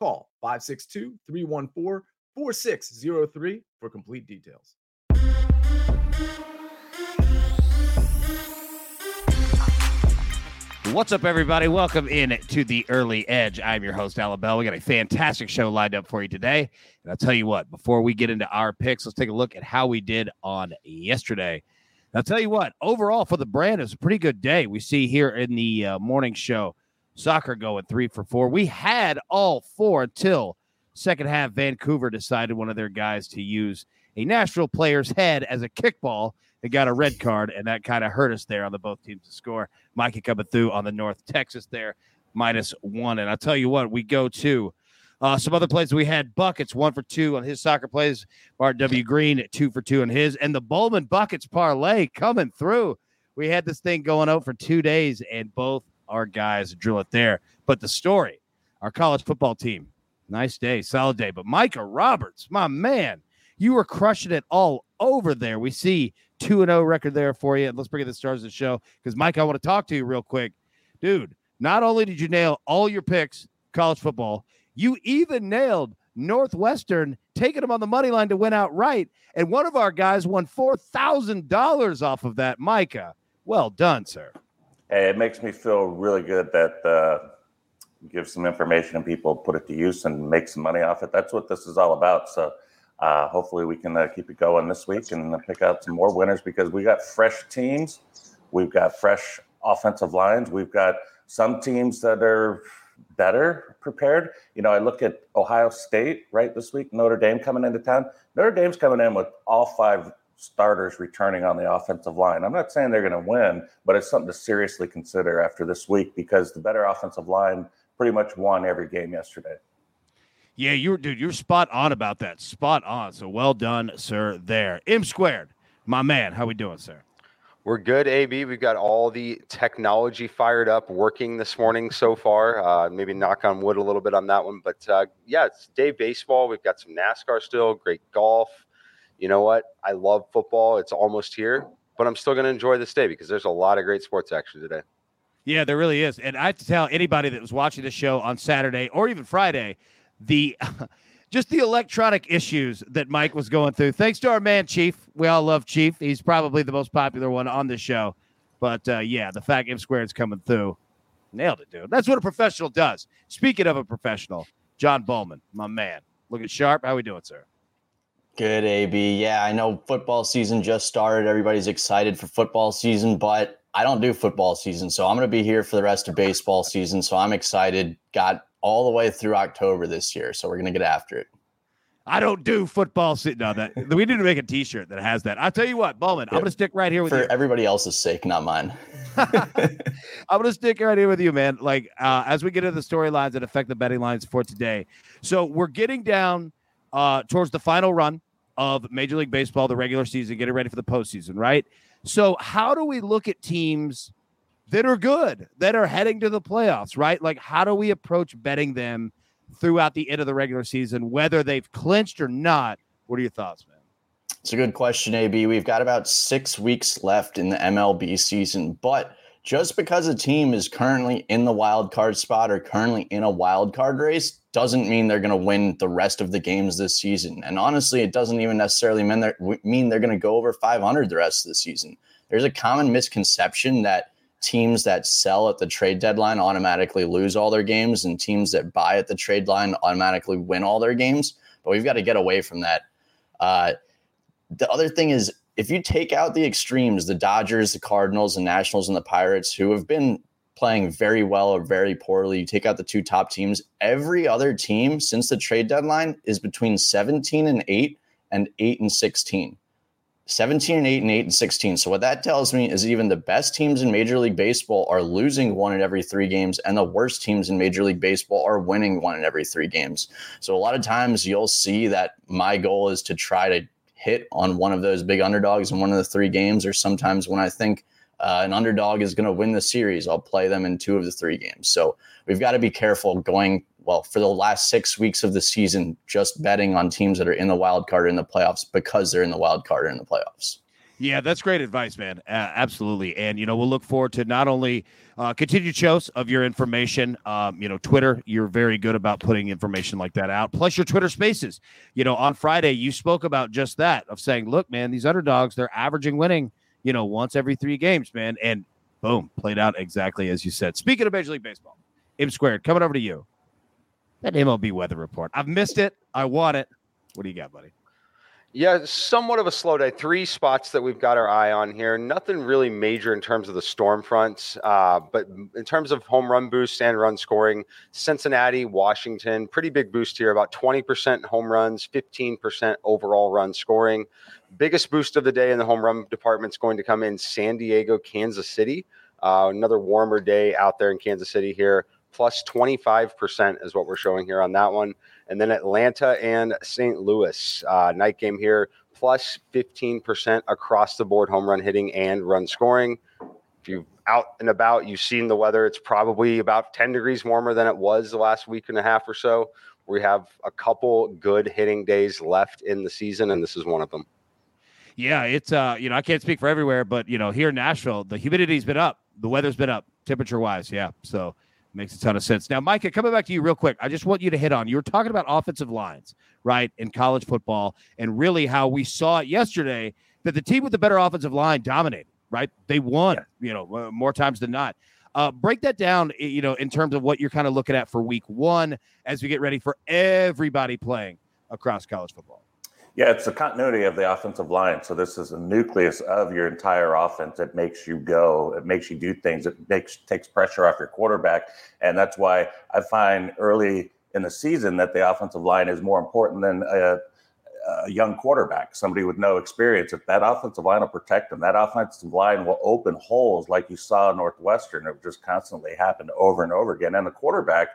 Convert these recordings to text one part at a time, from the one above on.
Call 562-314-4603 for complete details. What's up, everybody? Welcome in to the Early Edge. I'm your host, Allan Bell. We got a fantastic show lined up for you today. And I'll tell you what, before we get into our picks, let's take a look at how we did on yesterday. I'll tell you what, overall for the brand, it's a pretty good day. We see here in the uh, morning show, soccer going three for four. We had all four until second half. Vancouver decided one of their guys to use a Nashville player's head as a kickball and got a red card, and that kind of hurt us there on the both teams to score. Mikey coming through on the North Texas there, minus one. And I'll tell you what, we go to uh, some other plays. We had buckets, one for two on his soccer plays. Bart W. Green, two for two on his. And the Bollman Buckets parlay coming through. We had this thing going out for two days, and both our guys drill it there. But the story, our college football team, nice day, solid day. But Micah Roberts, my man, you were crushing it all over there. We see 2 0 record there for you. Let's bring in the stars of the show because, Mike, I want to talk to you real quick. Dude, not only did you nail all your picks, college football, you even nailed Northwestern, taking them on the money line to win outright. And one of our guys won $4,000 off of that. Micah, well done, sir. Hey, it makes me feel really good that uh, give some information and people put it to use and make some money off it. That's what this is all about. So, uh, hopefully, we can uh, keep it going this week and pick out some more winners because we got fresh teams. We've got fresh offensive lines. We've got some teams that are better prepared. You know, I look at Ohio State right this week, Notre Dame coming into town. Notre Dame's coming in with all five starters returning on the offensive line. I'm not saying they're going to win, but it's something to seriously consider after this week because the better offensive line pretty much won every game yesterday. Yeah, you're dude, you're spot on about that. Spot on. So well done, sir. There. M squared, my man. How we doing, sir? We're good, AB. We've got all the technology fired up, working this morning so far. Uh, maybe knock on wood a little bit on that one, but uh, yeah, it's day baseball. We've got some NASCAR still, great golf. You know what? I love football. It's almost here, but I'm still going to enjoy this day because there's a lot of great sports action today. Yeah, there really is. And I have to tell anybody that was watching the show on Saturday or even Friday the just the electronic issues that Mike was going through. Thanks to our man Chief. We all love Chief. He's probably the most popular one on the show. But uh, yeah, the fact M squared is coming through. Nailed it, dude. That's what a professional does. Speaking of a professional, John Bollman, my man. Looking Sharp. How we doing, sir? Good, AB. Yeah, I know football season just started. Everybody's excited for football season, but I don't do football season. So I'm going to be here for the rest of baseball season. So I'm excited. Got all the way through October this year. So we're gonna get after it. I don't do football. Sit no, that we need to make a T-shirt that has that. I'll tell you what, Bollman. I'm gonna stick right here with you. for you. everybody else's sake, not mine. I'm gonna stick right here with you, man. Like uh, as we get into the storylines that affect the betting lines for today. So we're getting down uh, towards the final run of Major League Baseball, the regular season, getting ready for the postseason, right? So how do we look at teams that are good, that are heading to the playoffs, right? Like, how do we approach betting them throughout the end of the regular season, whether they've clinched or not? What are your thoughts, man? It's a good question, AB. We've got about six weeks left in the MLB season, but just because a team is currently in the wild card spot or currently in a wild card race doesn't mean they're going to win the rest of the games this season. And honestly, it doesn't even necessarily mean they're, mean they're going to go over 500 the rest of the season. There's a common misconception that teams that sell at the trade deadline automatically lose all their games and teams that buy at the trade line automatically win all their games. but we've got to get away from that. Uh, the other thing is, if you take out the extremes, the Dodgers, the Cardinals, the Nationals, and the Pirates, who have been playing very well or very poorly, you take out the two top teams, every other team since the trade deadline is between 17 and 8 and 8 and 16. 17 and 8 and 8 and 16. So what that tells me is even the best teams in Major League Baseball are losing one in every 3 games and the worst teams in Major League Baseball are winning one in every 3 games. So a lot of times you'll see that my goal is to try to hit on one of those big underdogs in one of the 3 games or sometimes when I think uh, an underdog is going to win the series, I'll play them in two of the 3 games. So we've got to be careful going well, for the last six weeks of the season, just betting on teams that are in the wild card in the playoffs because they're in the wild card in the playoffs. Yeah, that's great advice, man. Uh, absolutely. And, you know, we'll look forward to not only uh, continued shows of your information, um, you know, Twitter, you're very good about putting information like that out, plus your Twitter spaces. You know, on Friday, you spoke about just that of saying, look, man, these underdogs, they're averaging winning, you know, once every three games, man. And boom, played out exactly as you said. Speaking of Major League Baseball, M squared, coming over to you. That MLB weather report. I've missed it. I want it. What do you got, buddy? Yeah, somewhat of a slow day. Three spots that we've got our eye on here. Nothing really major in terms of the storm fronts, uh, but in terms of home run boost and run scoring, Cincinnati, Washington, pretty big boost here. About 20% home runs, 15% overall run scoring. Biggest boost of the day in the home run department is going to come in San Diego, Kansas City. Uh, another warmer day out there in Kansas City here plus 25% is what we're showing here on that one. And then Atlanta and St. Louis, uh, night game here, plus 15% across the board home run hitting and run scoring. If you out and about, you've seen the weather. It's probably about 10 degrees warmer than it was the last week and a half or so. We have a couple good hitting days left in the season, and this is one of them. Yeah, it's uh, you know, I can't speak for everywhere, but you know, here in Nashville, the humidity's been up, the weather's been up, temperature wise. Yeah. So Makes a ton of sense. Now, Micah, coming back to you real quick, I just want you to hit on you were talking about offensive lines, right, in college football, and really how we saw it yesterday that the team with the better offensive line dominated, right? They won, you know, more times than not. Uh, break that down, you know, in terms of what you're kind of looking at for week one as we get ready for everybody playing across college football. Yeah, it's the continuity of the offensive line. So this is a nucleus of your entire offense. It makes you go. It makes you do things. It makes takes pressure off your quarterback, and that's why I find early in the season that the offensive line is more important than a, a young quarterback, somebody with no experience. If that offensive line will protect them, that offensive line will open holes like you saw Northwestern. It just constantly happened over and over again. And the quarterback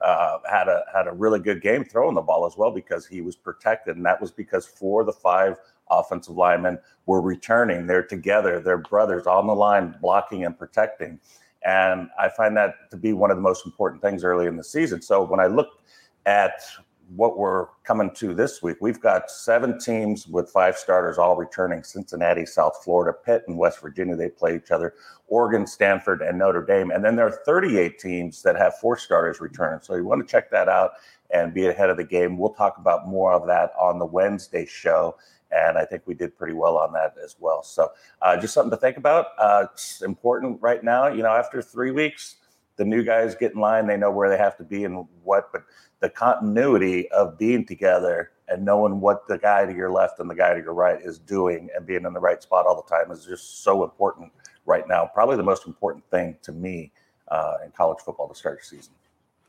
uh, had a had a really good game throwing the ball as well because he was protected, and that was because four of the five offensive linemen were returning. They're together, they're brothers on the line, blocking and protecting. And I find that to be one of the most important things early in the season. So when I look at what we're coming to this week, we've got seven teams with five starters all returning Cincinnati, South Florida, Pitt, and West Virginia. They play each other, Oregon, Stanford, and Notre Dame. And then there are 38 teams that have four starters returning. So you want to check that out and be ahead of the game. We'll talk about more of that on the Wednesday show. And I think we did pretty well on that as well. So uh, just something to think about. Uh, it's important right now. You know, after three weeks, the new guys get in line. They know where they have to be and what, but the continuity of being together and knowing what the guy to your left and the guy to your right is doing and being in the right spot all the time is just so important right now. Probably the most important thing to me uh, in college football to start your season.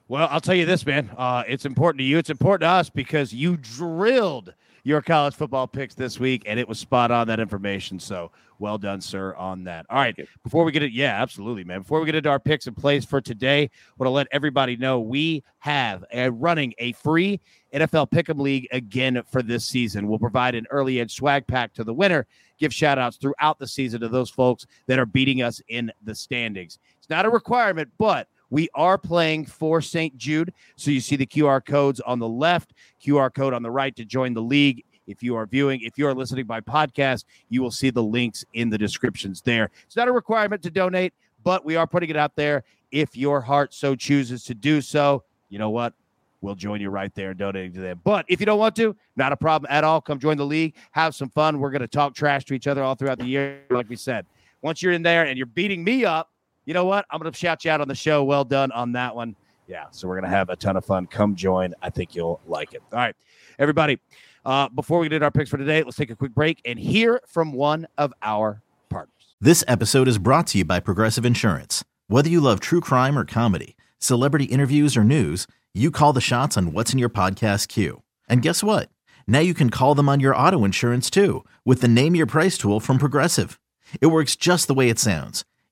Well, I'll tell you this, man. Uh, it's important to you. It's important to us because you drilled your college football picks this week, and it was spot on that information. So well done, sir, on that. All right. Before we get it, yeah, absolutely, man. Before we get into our picks and plays for today, I want to let everybody know we have a, running a free NFL Pick'em League again for this season. We'll provide an early edge swag pack to the winner, give shout outs throughout the season to those folks that are beating us in the standings. It's not a requirement, but we are playing for St. Jude. So you see the QR codes on the left, QR code on the right to join the league. If you are viewing, if you are listening by podcast, you will see the links in the descriptions there. It's not a requirement to donate, but we are putting it out there. If your heart so chooses to do so, you know what? We'll join you right there donating to them. But if you don't want to, not a problem at all. Come join the league, have some fun. We're going to talk trash to each other all throughout the year, like we said. Once you're in there and you're beating me up, you know what? I'm going to shout you out on the show. Well done on that one. Yeah, so we're gonna have a ton of fun. Come join. I think you'll like it. All right, everybody. Uh, before we get into our picks for today, let's take a quick break and hear from one of our partners. This episode is brought to you by Progressive Insurance. Whether you love true crime or comedy, celebrity interviews or news, you call the shots on what's in your podcast queue. And guess what? Now you can call them on your auto insurance too with the Name Your Price tool from Progressive. It works just the way it sounds.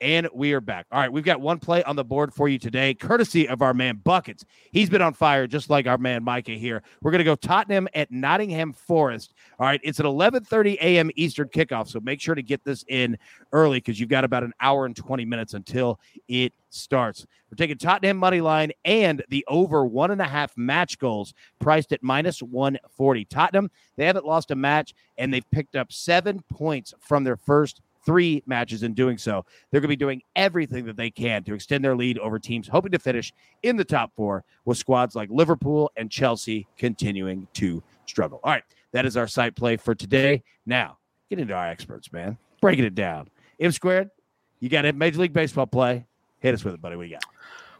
And we are back. All right, we've got one play on the board for you today, courtesy of our man Buckets. He's been on fire, just like our man Micah here. We're going to go Tottenham at Nottingham Forest. All right, it's at 11:30 a.m. Eastern kickoff, so make sure to get this in early because you've got about an hour and 20 minutes until it starts. We're taking Tottenham money line and the over one and a half match goals, priced at minus 140. Tottenham they haven't lost a match and they've picked up seven points from their first three matches in doing so. They're going to be doing everything that they can to extend their lead over teams hoping to finish in the top four, with squads like Liverpool and Chelsea continuing to struggle. All right, that is our site play for today. Now, get into our experts, man. Breaking it down. M squared, you got a Major League Baseball play. Hit us with it, buddy. What you got?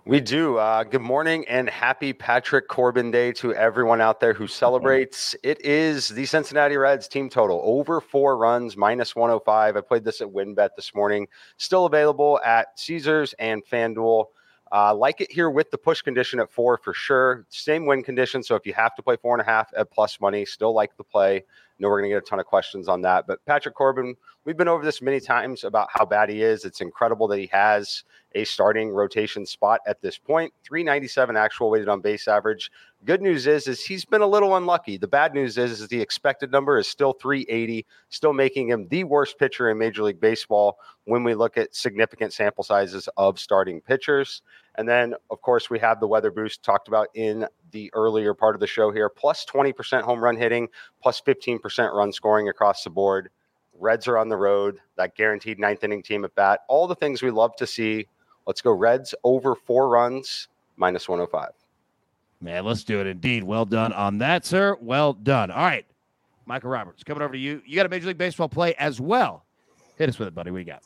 We do. Uh, good morning and happy Patrick Corbin Day to everyone out there who celebrates. It is the Cincinnati Reds team total over four runs, minus 105. I played this at WynnBET this morning. Still available at Caesars and FanDuel. Uh, like it here with the push condition at four for sure. Same win condition. So if you have to play four and a half at plus money, still like the play. Know we're going to get a ton of questions on that. But Patrick Corbin, we've been over this many times about how bad he is. It's incredible that he has a starting rotation spot at this point. 397 actual weighted on base average. Good news is, is he's been a little unlucky. The bad news is, is the expected number is still 380, still making him the worst pitcher in Major League Baseball when we look at significant sample sizes of starting pitchers. And then, of course, we have the weather boost talked about in the earlier part of the show here plus 20% home run hitting, plus 15% run scoring across the board. Reds are on the road, that guaranteed ninth inning team at bat, all the things we love to see. Let's go Reds over four runs, minus 105. Man, let's do it indeed. Well done on that, sir. Well done. All right. Micah Roberts, coming over to you. You got a Major League Baseball play as well. Hit us with it, buddy. We got.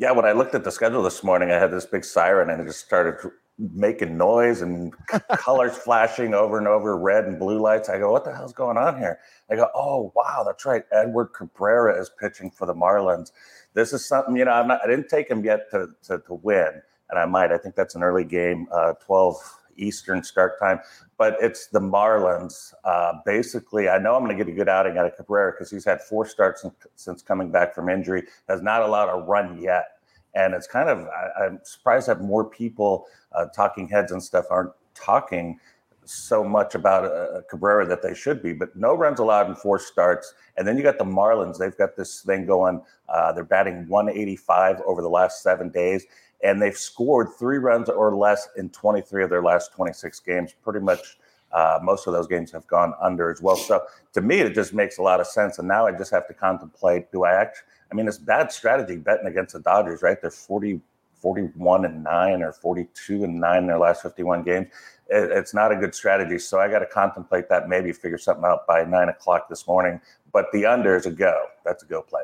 Yeah, when I looked at the schedule this morning, I had this big siren and it just started making noise and colors flashing over and over, red and blue lights. I go, what the hell's going on here? I go, oh wow, that's right. Edward Cabrera is pitching for the Marlins. This is something, you know, I'm not, I didn't take him yet to, to, to win, and I might. I think that's an early game, uh, 12 Eastern start time, but it's the Marlins. Uh, basically, I know I'm going to get a good outing out of Cabrera because he's had four starts since, since coming back from injury, has not allowed a run yet. And it's kind of, I, am surprised that more people, uh, talking heads and stuff, aren't talking so much about uh, Cabrera that they should be. But no runs allowed in four starts. And then you got the Marlins. They've got this thing going. Uh, they're batting 185 over the last seven days and they've scored three runs or less in 23 of their last 26 games. Pretty much uh, most of those games have gone under as well. So to me, it just makes a lot of sense. And now I just have to contemplate: Do I actually? I mean, it's bad strategy betting against the Dodgers, right? They're 40, 41 and nine or 42 and nine in their last 51 games. It, it's not a good strategy. So I got to contemplate that. Maybe figure something out by nine o'clock this morning. But the under is a go. That's a go play.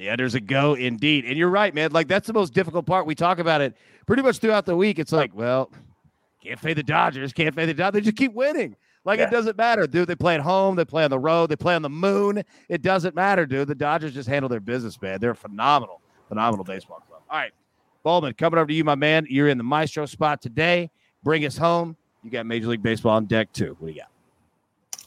The under's a go indeed. And you're right, man. Like that's the most difficult part. We talk about it pretty much throughout the week. It's like, well, can't fade the Dodgers, can't fade the Dodgers. They just keep winning. Like yeah. it doesn't matter, dude. They play at home, they play on the road, they play on the moon. It doesn't matter, dude. The Dodgers just handle their business, man. They're a phenomenal, phenomenal baseball club. All right, Bollman, coming over to you, my man. You're in the maestro spot today. Bring us home. You got Major League Baseball on deck too. What do you got?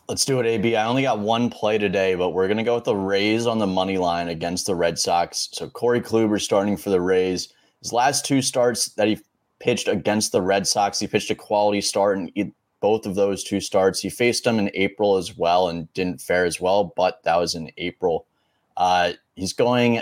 Let's do it, AB. I only got one play today, but we're going to go with the Rays on the money line against the Red Sox. So Corey Kluber starting for the Rays His last two starts that he pitched against the Red Sox, he pitched a quality start in both of those two starts. He faced them in April as well and didn't fare as well, but that was in April. Uh, he's going.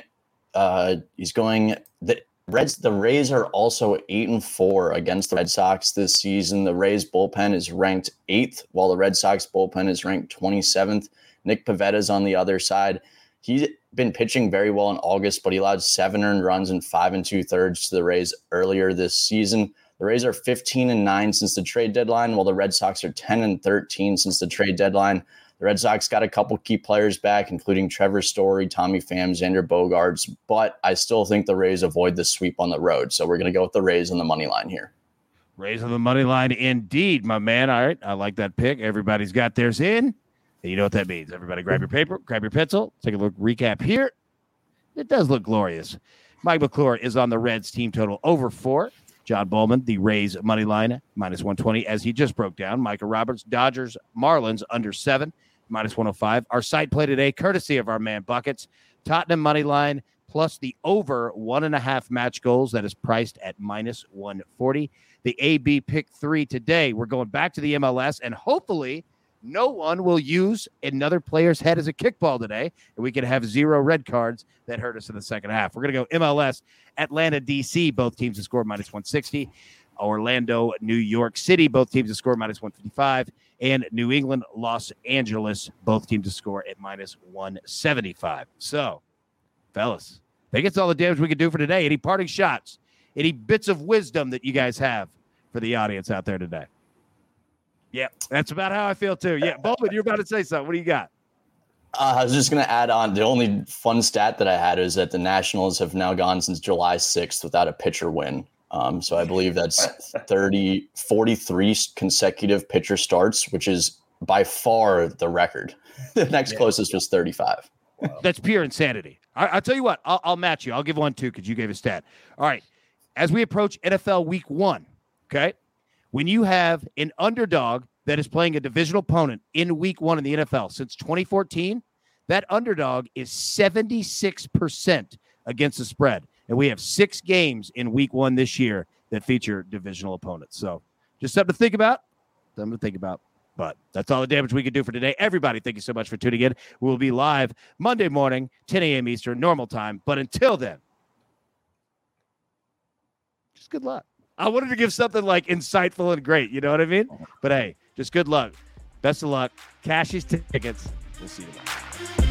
Uh, he's going. The Reds. The Rays are also eight and four against the Red Sox this season. The Rays bullpen is ranked eighth, while the Red Sox bullpen is ranked twenty seventh. Nick Pivetta's on the other side. He's been pitching very well in August, but he allowed seven earned runs and five and two thirds to the Rays earlier this season. The Rays are 15 and 9 since the trade deadline, while the Red Sox are 10 and 13 since the trade deadline. The Red Sox got a couple key players back, including Trevor Story, Tommy Pham, Xander Bogaerts, but I still think the Rays avoid the sweep on the road. So we're going to go with the Rays on the money line here. Rays on the money line, indeed, my man. All right, I like that pick. Everybody's got theirs in. You know what that means. Everybody grab your paper, grab your pencil, take a look, recap here. It does look glorious. Mike McClure is on the Reds team total over four. John Bollman, the Rays money line, minus 120, as he just broke down. Micah Roberts, Dodgers, Marlins under seven, minus 105. Our site play today, courtesy of our man Buckets, Tottenham money line, plus the over one and a half match goals that is priced at minus 140. The AB pick three today. We're going back to the MLS and hopefully no one will use another player's head as a kickball today, and we can have zero red cards that hurt us in the second half. We're going to go MLS, Atlanta, DC. Both teams have scored minus 160. Orlando, New York City. Both teams have scored minus 155. And New England, Los Angeles. Both teams to score at minus 175. So, fellas, think it's all the damage we can do for today. Any parting shots? Any bits of wisdom that you guys have for the audience out there today? Yeah, that's about how I feel too. Yeah, Bollman, you're about to say something. What do you got? Uh, I was just going to add on. The only fun stat that I had is that the Nationals have now gone since July 6th without a pitcher win. Um, so I believe that's 30, 43 consecutive pitcher starts, which is by far the record. The next yeah. closest was 35. Wow. That's pure insanity. I, will tell you what, I'll, I'll match you. I'll give one too because you gave a stat. All right. As we approach NFL week one, okay, when you have an underdog that is playing a divisional opponent in week one in the NFL since 2014, that underdog is 76% against the spread. And we have six games in week one this year that feature divisional opponents. So just something to think about. Something to think about. But that's all the damage we can do for today. Everybody, thank you so much for tuning in. We will be live Monday morning, 10 a.m. Eastern, normal time. But until then, just good luck. I wanted to give something like insightful and great. You know what I mean? But hey, just good luck. Best of luck. Cash these tickets. We'll see you tomorrow.